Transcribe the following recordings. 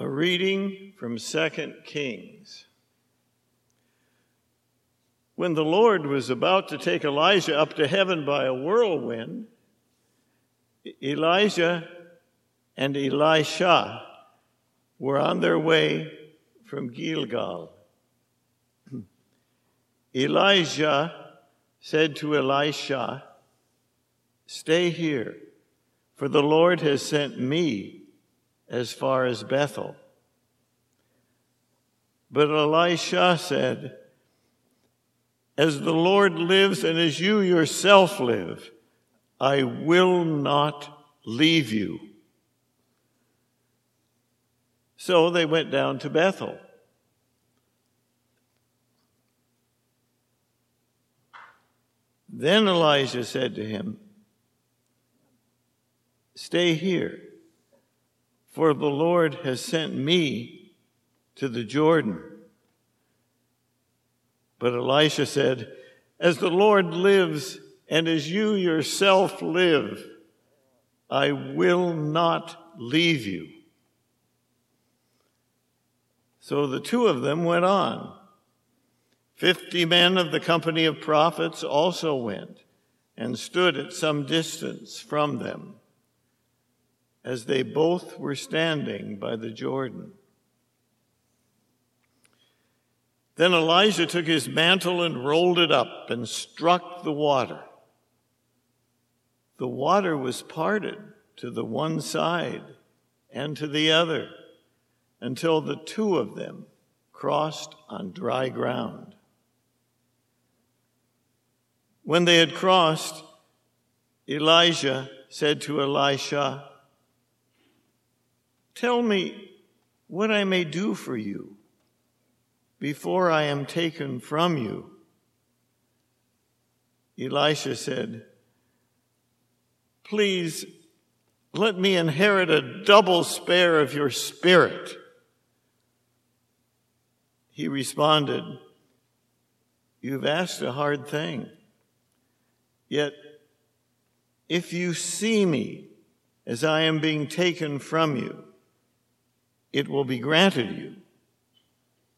A reading from 2 Kings. When the Lord was about to take Elijah up to heaven by a whirlwind, Elijah and Elisha were on their way from Gilgal. Elijah said to Elisha, Stay here, for the Lord has sent me as far as Bethel. But Elisha said, As the Lord lives and as you yourself live, I will not leave you. So they went down to Bethel. Then Elijah said to him, Stay here for the Lord has sent me to the Jordan. But Elisha said, As the Lord lives, and as you yourself live, I will not leave you. So the two of them went on. Fifty men of the company of prophets also went and stood at some distance from them as they both were standing by the Jordan. Then Elijah took his mantle and rolled it up and struck the water. The water was parted to the one side and to the other until the two of them crossed on dry ground. When they had crossed, Elijah said to Elisha, Tell me what I may do for you before I am taken from you. Elisha said, Please let me inherit a double spare of your spirit. He responded, You've asked a hard thing. Yet, if you see me as I am being taken from you, it will be granted you.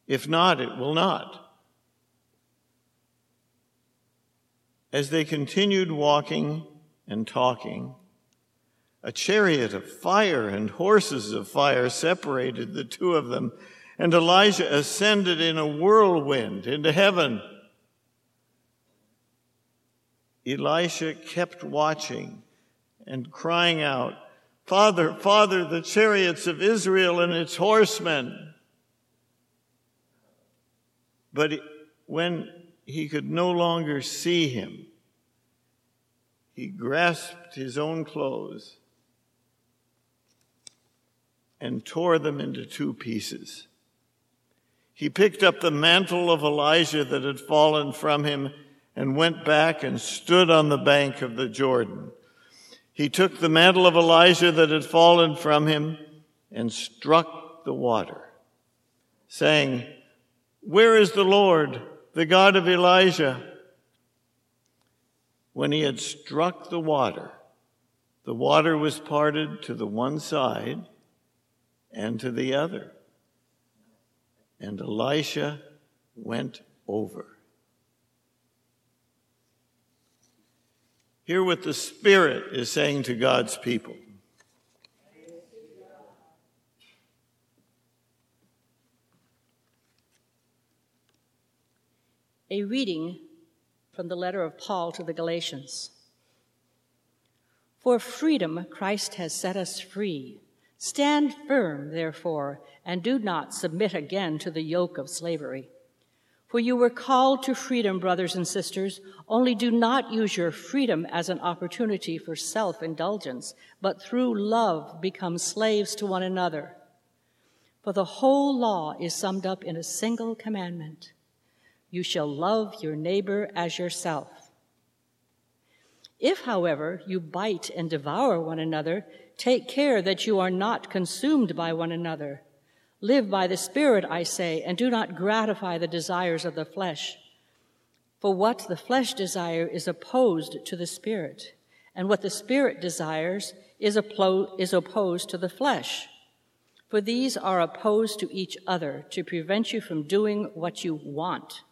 If not, it will not. As they continued walking and talking, a chariot of fire and horses of fire separated the two of them, and Elijah ascended in a whirlwind into heaven. Elisha kept watching and crying out, Father, Father, the chariots of Israel and its horsemen. But when he could no longer see him, he grasped his own clothes and tore them into two pieces. He picked up the mantle of Elijah that had fallen from him and went back and stood on the bank of the Jordan he took the mantle of Elijah that had fallen from him and struck the water, saying, Where is the Lord, the God of Elijah? When he had struck the water, the water was parted to the one side and to the other. And Elisha went over. Hear what the Spirit is saying to God's people. A reading from the letter of Paul to the Galatians. For freedom Christ has set us free. Stand firm, therefore, and do not submit again to the yoke of slavery. For you were called to freedom, brothers and sisters, only do not use your freedom as an opportunity for self indulgence, but through love become slaves to one another. For the whole law is summed up in a single commandment you shall love your neighbor as yourself. If, however, you bite and devour one another, take care that you are not consumed by one another. Live by the Spirit, I say, and do not gratify the desires of the flesh. For what the flesh desires is opposed to the Spirit, and what the Spirit desires is, is opposed to the flesh. for these are opposed to each other to prevent you from doing what you want.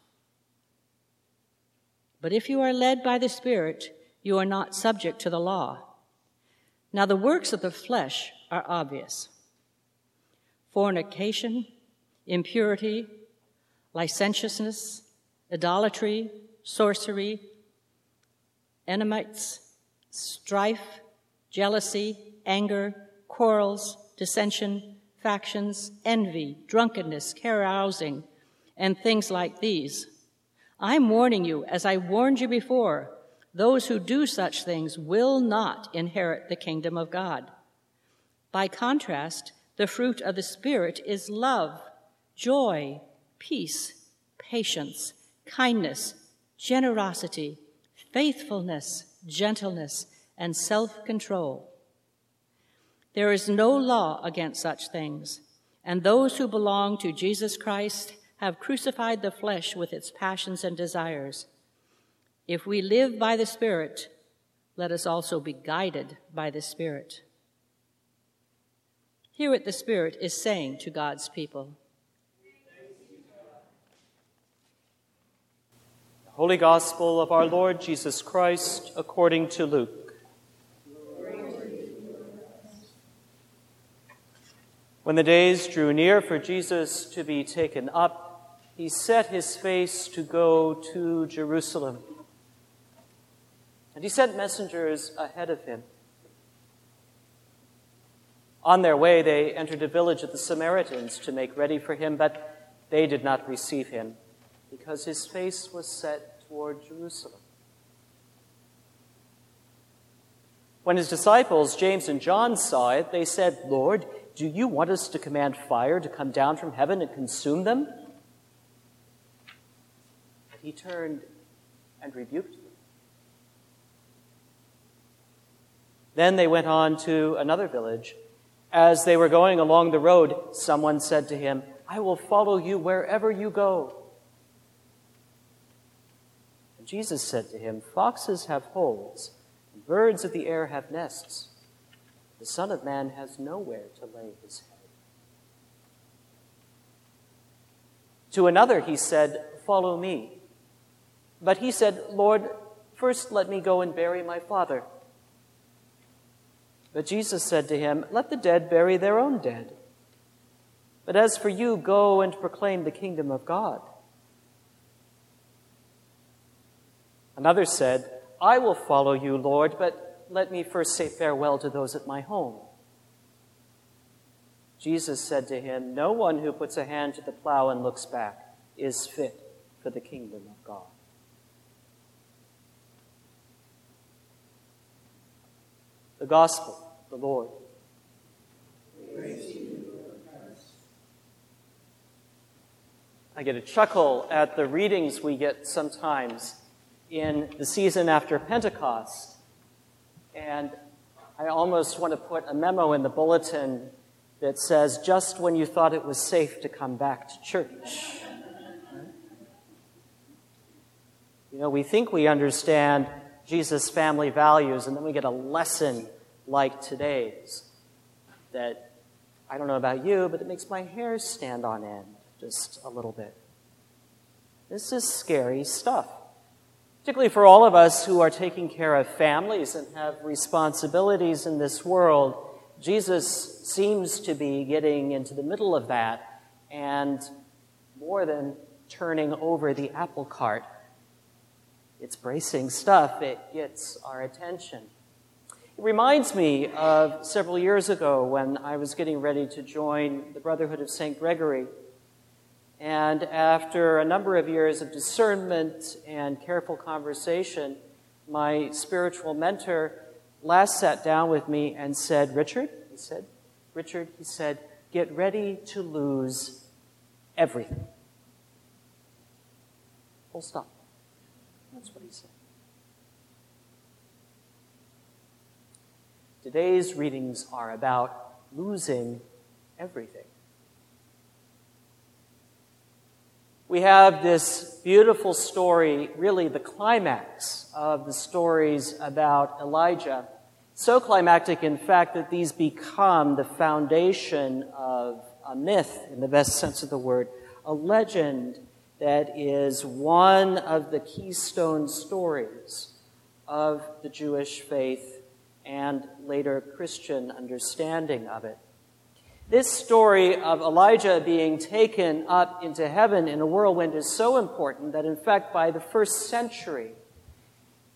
But if you are led by the Spirit, you are not subject to the law. Now, the works of the flesh are obvious fornication, impurity, licentiousness, idolatry, sorcery, enmities, strife, jealousy, anger, quarrels, dissension factions, envy, drunkenness, carousing, and things like these. I'm warning you, as I warned you before, those who do such things will not inherit the kingdom of God. By contrast, the fruit of the Spirit is love, joy, peace, patience, kindness, generosity, faithfulness, gentleness, and self control. There is no law against such things, and those who belong to Jesus Christ have crucified the flesh with its passions and desires. If we live by the Spirit, let us also be guided by the Spirit. Hear what the Spirit is saying to God's people. The Holy Gospel of our Lord Jesus Christ according to Luke. When the days drew near for Jesus to be taken up, he set his face to go to Jerusalem. And he sent messengers ahead of him. On their way, they entered a village of the Samaritans to make ready for him, but they did not receive him because his face was set toward Jerusalem. When his disciples, James and John, saw it, they said, Lord, do you want us to command fire to come down from heaven and consume them? But he turned and rebuked them. Then they went on to another village. As they were going along the road, someone said to him, I will follow you wherever you go. And Jesus said to him, Foxes have holes, and birds of the air have nests the Son of Man has nowhere to lay his head. To another he said, Follow me. But he said, Lord, first let me go and bury my father. But Jesus said to him, Let the dead bury their own dead. But as for you, go and proclaim the kingdom of God. Another said, I will follow you, Lord, but let me first say farewell to those at my home. Jesus said to him, No one who puts a hand to the plow and looks back is fit for the kingdom of God. The Gospel, the Lord. I get a chuckle at the readings we get sometimes in the season after Pentecost and I almost want to put a memo in the bulletin that says, just when you thought it was safe to come back to church. You know, we think we understand Jesus' family values, and then we get a lesson like today's that I don't know about you, but it makes my hair stand on end just a little bit. This is scary stuff particularly for all of us who are taking care of families and have responsibilities in this world. Jesus seems to be getting into the middle of that and more than turning over the apple cart. It's bracing stuff, it gets our attention. Reminds me of several years ago when I was getting ready to join the Brotherhood of St. Gregory. And after a number of years of discernment and careful conversation, my spiritual mentor last sat down with me and said, Richard, he said, Richard, he said, get ready to lose everything. Full stop. That's what he said. Today's readings are about losing everything. we have this beautiful story, really the climax of the stories about Elijah, So climactic, in fact, that these become the foundation of a myth, in the best sense of the word, a legend that is one of the keystone stories of the Jewish faith and later Christian understanding of it. This story of Elijah being taken up into heaven in a whirlwind is so important that, in fact, by the first century,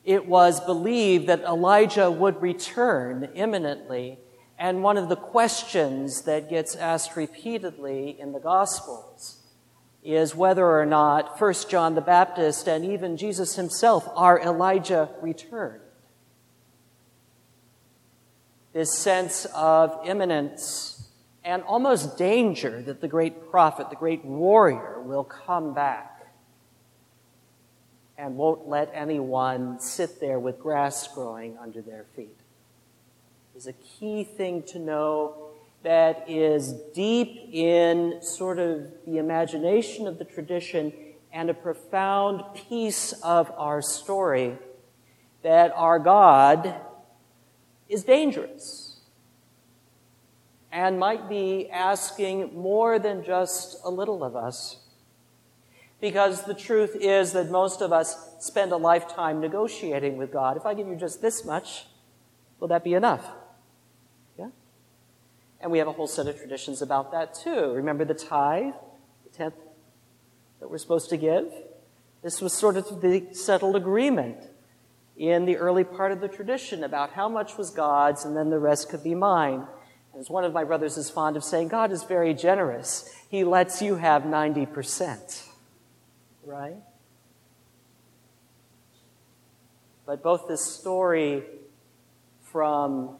it was believed that Elijah would return imminently. And one of the questions that gets asked repeatedly in the Gospels is whether or not First John the Baptist and even Jesus himself are Elijah returned. This sense of imminence and almost danger that the great prophet, the great warrior, will come back and won't let anyone sit there with grass growing under their feet. Is a key thing to know that is deep in sort of the imagination of the tradition and a profound piece of our story that our God is dangerous and might be asking more than just a little of us. Because the truth is that most of us spend a lifetime negotiating with God. If I give you just this much, will that be enough? Yeah? And we have a whole set of traditions about that too. Remember the tithe, the tenth that we're supposed to give? This was sort of the settled agreement in the early part of the tradition about how much was God's and then the rest could be mine. As one of my brothers is fond of saying, God is very generous. He lets you have 90% right? But both this story from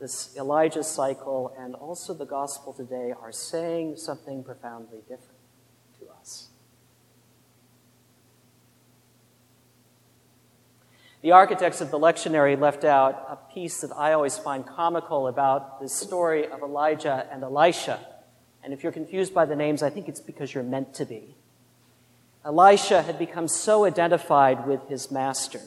this Elijah cycle and also the gospel today are saying something profoundly different to us. The architects of the lectionary left out a piece that I always find comical about the story of Elijah and Elisha. And if you're confused by the names, I think it's because you're meant to be. Elisha had become so identified with his master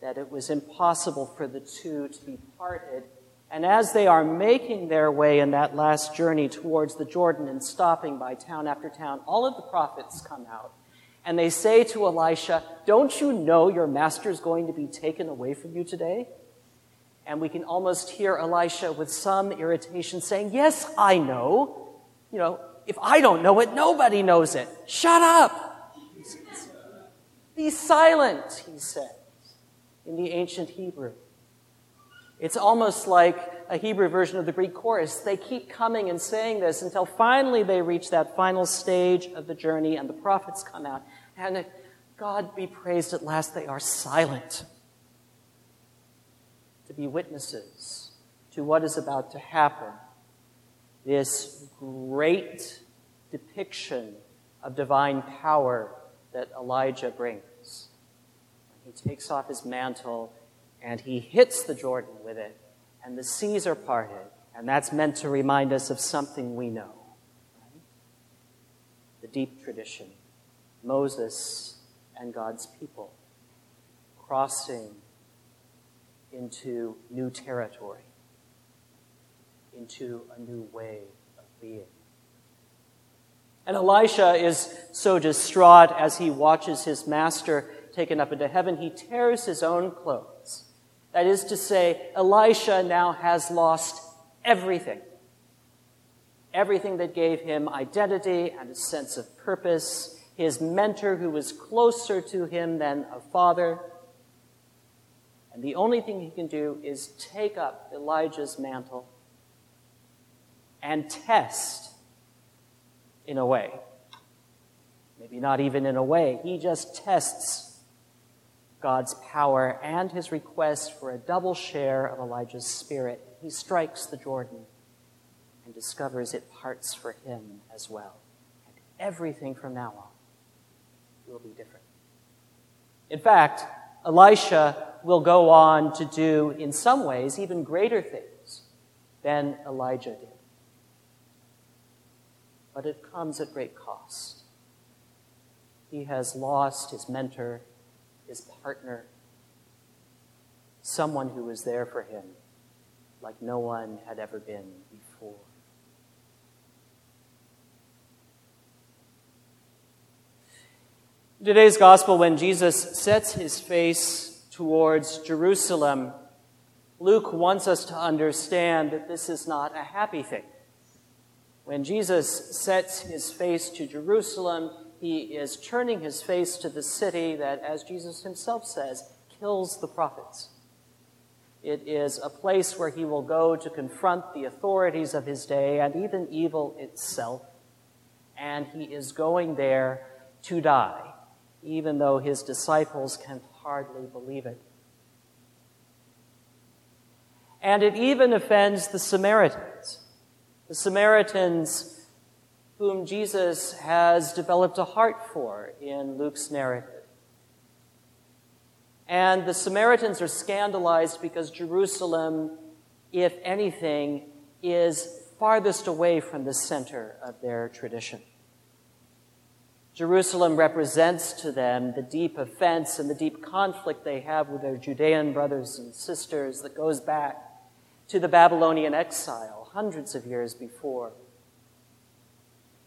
that it was impossible for the two to be parted. And as they are making their way in that last journey towards the Jordan and stopping by town after town, all of the prophets come out and they say to Elisha, Don't you know your master is going to be taken away from you today? And we can almost hear Elisha with some irritation saying, Yes, I know. You know, if I don't know it, nobody knows it. Shut up. Be silent, he says in the ancient Hebrew. It's almost like a Hebrew version of the Greek chorus. They keep coming and saying this until finally they reach that final stage of the journey and the prophets come out. And God be praised at last, they are silent to be witnesses to what is about to happen. This great depiction of divine power that Elijah brings. He takes off his mantle and he hits the Jordan with it, and the seas are parted. And that's meant to remind us of something we know right? the deep tradition Moses and God's people crossing into new territory, into a new way of being. And Elisha is so distraught as he watches his master taken up into heaven, he tears his own clothes. That is to say, Elisha now has lost everything. Everything that gave him identity and a sense of purpose, his mentor who was closer to him than a father. And the only thing he can do is take up Elijah's mantle and test in a way. Maybe not even in a way. He just tests God's power and his request for a double share of Elijah's spirit. He strikes the Jordan and discovers it parts for him as well. And everything from now on will be different. In fact, Elisha will go on to do, in some ways, even greater things than Elijah did. But it comes at great cost. He has lost his mentor his partner, someone who was there for him like no one had ever been before. Today's gospel, when Jesus sets his face towards Jerusalem, Luke wants us to understand that this is not a happy thing. When Jesus sets his face to Jerusalem, he is turning his face to the city that, as Jesus himself says, kills the prophets. It is a place where he will go to confront the authorities of his day and even evil itself. And he is going there to die, even though his disciples can hardly believe it. And it even offends the Samaritans. The Samaritans whom Jesus has developed a heart for in Luke's narrative. And the Samaritans are scandalized because Jerusalem, if anything, is farthest away from the center of their tradition. Jerusalem represents to them the deep offense and the deep conflict they have with their Judean brothers and sisters that goes back to the Babylonian exile hundreds of years before.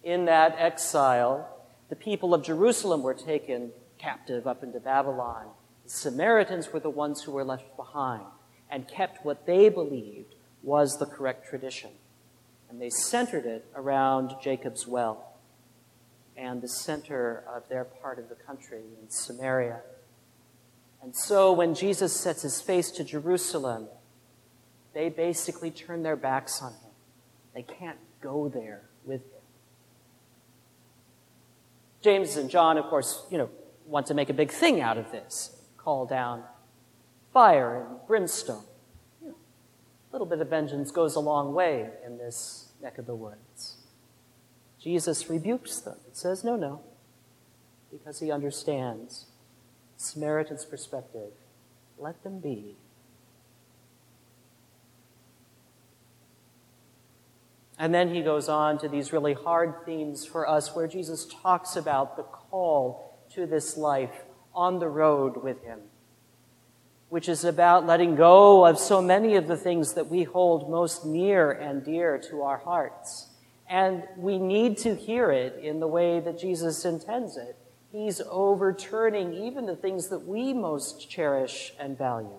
In that exile, the people of Jerusalem were taken captive up into Babylon. The Samaritans were the ones who were left behind and kept what they believed was the correct tradition. And they centered it around Jacob's well and the center of their part of the country in Samaria. And so when Jesus sets his face to Jerusalem, they basically turn their backs on him. They can't go there with him. James and John, of course, you know, want to make a big thing out of this call down fire and brimstone. You know, a little bit of vengeance goes a long way in this neck of the woods. Jesus rebukes them and says, No, no, because he understands Samaritan's perspective. Let them be. And then he goes on to these really hard themes for us where Jesus talks about the call to this life on the road with him, which is about letting go of so many of the things that we hold most near and dear to our hearts. And we need to hear it in the way that Jesus intends it. He's overturning even the things that we most cherish and value.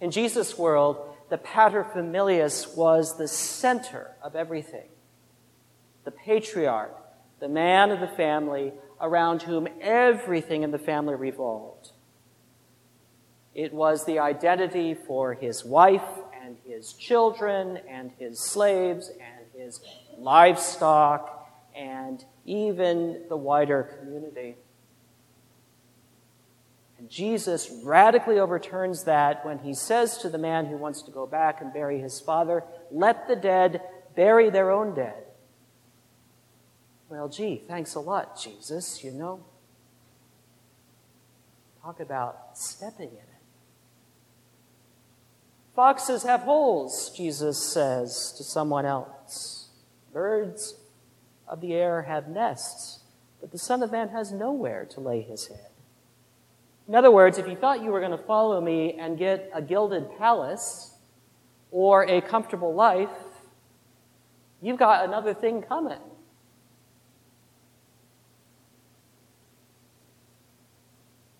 In Jesus' world, the paterfamilias was the center of everything. The patriarch, the man of the family, around whom everything in the family revolved. It was the identity for his wife his children and his slaves and his livestock and even the wider community. And Jesus radically overturns that when he says to the man who wants to go back and bury his father, Let the dead bury their own dead. Well, gee, thanks a lot, Jesus, you know. Talk about stepping in it. Foxes have holes, Jesus says to someone else. Birds of the air have nests, but the Son of Man has nowhere to lay his head. In other words, if you thought you were going to follow me and get a gilded palace or a comfortable life, you've got another thing coming.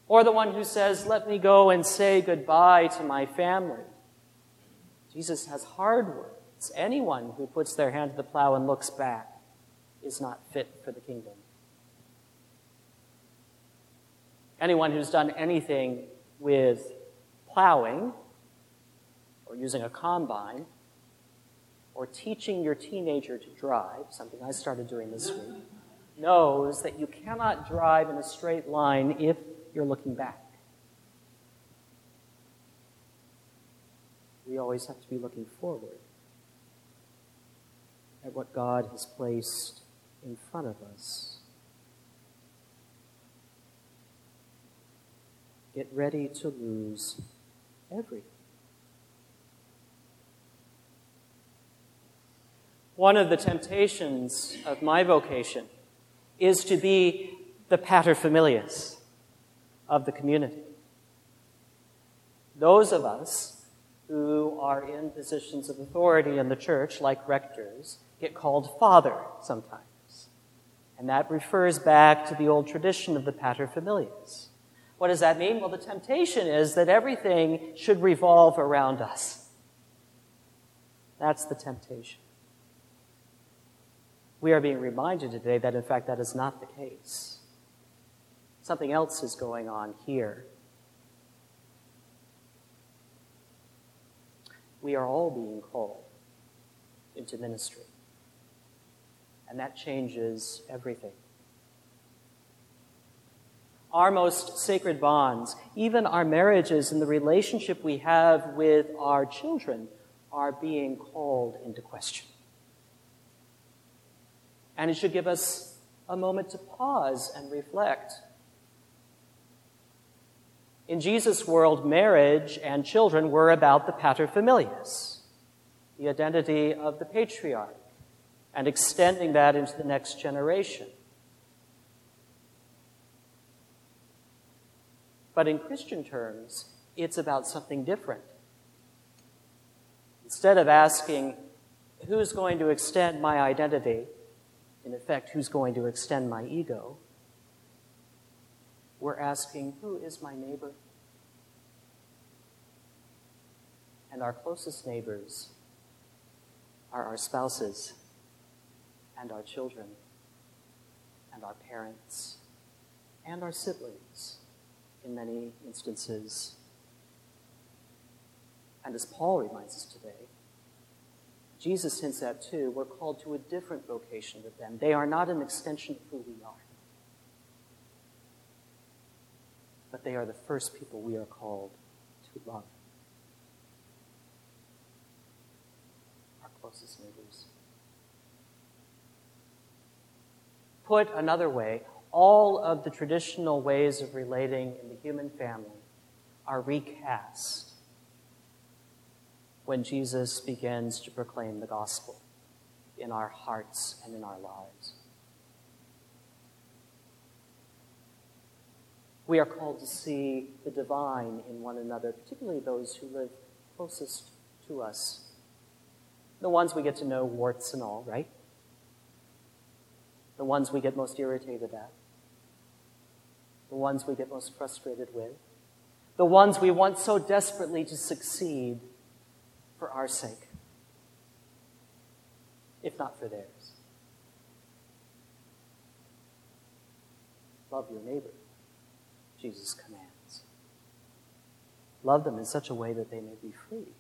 Or the one who says, Let me go and say goodbye to my family. Jesus has hard words. Anyone who puts their hand to the plow and looks back is not fit for the kingdom. Anyone who's done anything with plowing or using a combine or teaching your teenager to drive, something I started doing this week, knows that you cannot drive in a straight line if you're looking back. We always have to be looking forward at what God has placed in front of us. Get ready to lose everything. One of the temptations of my vocation is to be the paterfamilias of the community. Those of us who are in positions of authority in the church, like rectors, get called father sometimes. And that refers back to the old tradition of the paterfamilias. What does that mean? Well, the temptation is that everything should revolve around us. That's the temptation. We are being reminded today that, in fact, that is not the case. Something else is going on here. We are all being called into ministry. And that changes everything. Our most sacred bonds, even our marriages and the relationship we have with our children, are being called into question. And it should give us a moment to pause and reflect. In Jesus' world, marriage and children were about the paterfamilias, the identity of the patriarch, and extending that into the next generation. But in Christian terms, it's about something different. Instead of asking, who's going to extend my identity, in effect, who's going to extend my ego, we're asking, who is my neighbor? And our closest neighbors are our spouses and our children and our parents and our siblings in many instances. And as Paul reminds us today, Jesus hints at too, we're called to a different vocation with them. They are not an extension of who we are, but they are the first people we are called to love. Our closest neighbors. Put another way, all of the traditional ways of relating in the human family are recast when Jesus begins to proclaim the gospel in our hearts and in our lives. We are called to see the divine in one another, particularly those who live closest to us. The ones we get to know, warts and all, right? The ones we get most irritated at. The ones we get most frustrated with. The ones we want so desperately to succeed for our sake, if not for theirs. Love your neighbor, Jesus commands. Love them in such a way that they may be free.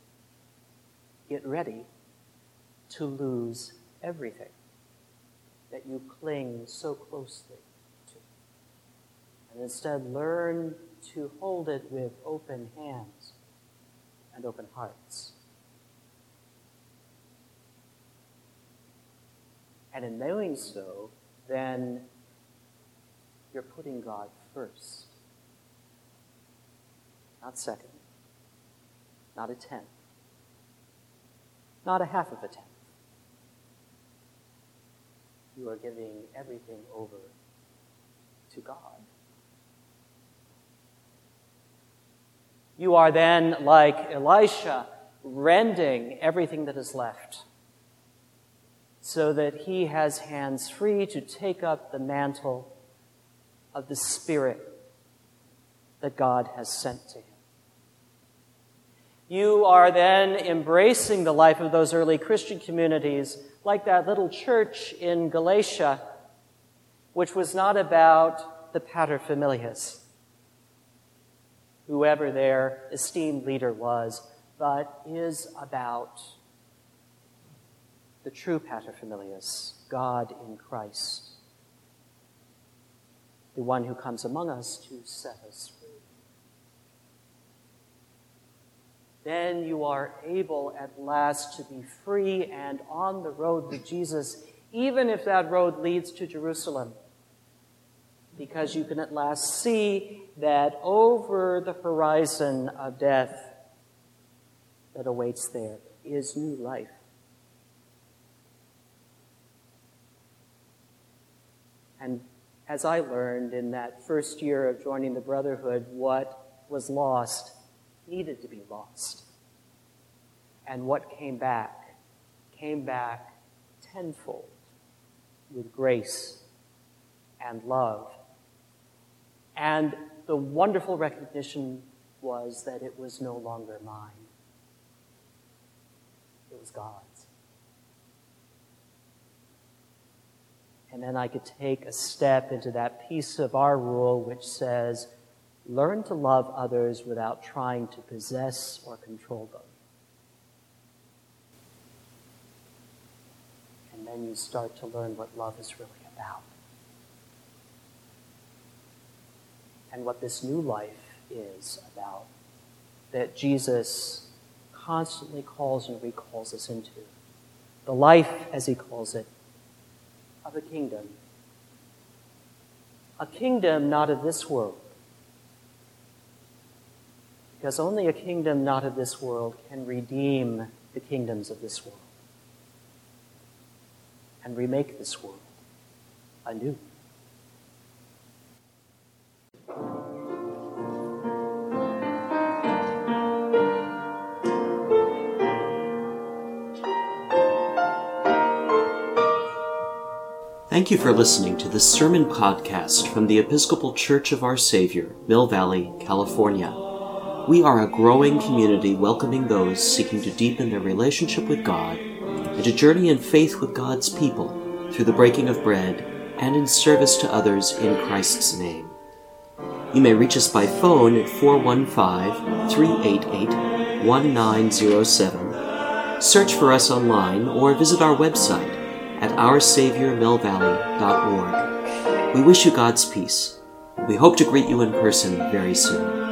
Get ready to lose everything that you cling so closely to. And instead, learn to hold it with open hands and open hearts. And in doing so, then you're putting God first. Not second. Not a tenth. Not a half of a tenth. You are giving everything over to God. You are then, like Elisha, rending everything that is left so that he has hands free to take up the mantle of the Spirit that God has sent to him. You are then embracing the life of those early Christian communities, like that little church in Galatia, which was not about the paterfamilias, whoever their esteemed leader was, but is about the true paterfamilias, God in Christ, the one who comes among us to set us free. Then you are able at last to be free and on the road with Jesus, even if that road leads to Jerusalem. Because you can at last see that over the horizon of death that awaits there is new life. And as I learned in that first year of joining the Brotherhood, what was lost needed to be lost. And what came back came back tenfold with grace and love. And the wonderful recognition was that it was no longer mine, it was God's. And then I could take a step into that piece of our rule which says, learn to love others without trying to possess or control them. And then you start to learn what love is really about. And what this new life is about that Jesus constantly calls and recalls us into. The life, as he calls it, of a kingdom. A kingdom not of this world. Because only a kingdom not of this world can redeem the kingdoms of this world and remake this world anew. Thank you for listening to this sermon podcast from the Episcopal Church of Our Savior, Mill Valley, California. We are a growing community welcoming those seeking to deepen their relationship with God and to journey in faith with God's people through the breaking of bread and in service to others in Christ's name. You may reach us by phone at 415 388 1907. Search for us online or visit our website at OurSaviorMillValley.org. We wish you God's peace. We hope to greet you in person very soon.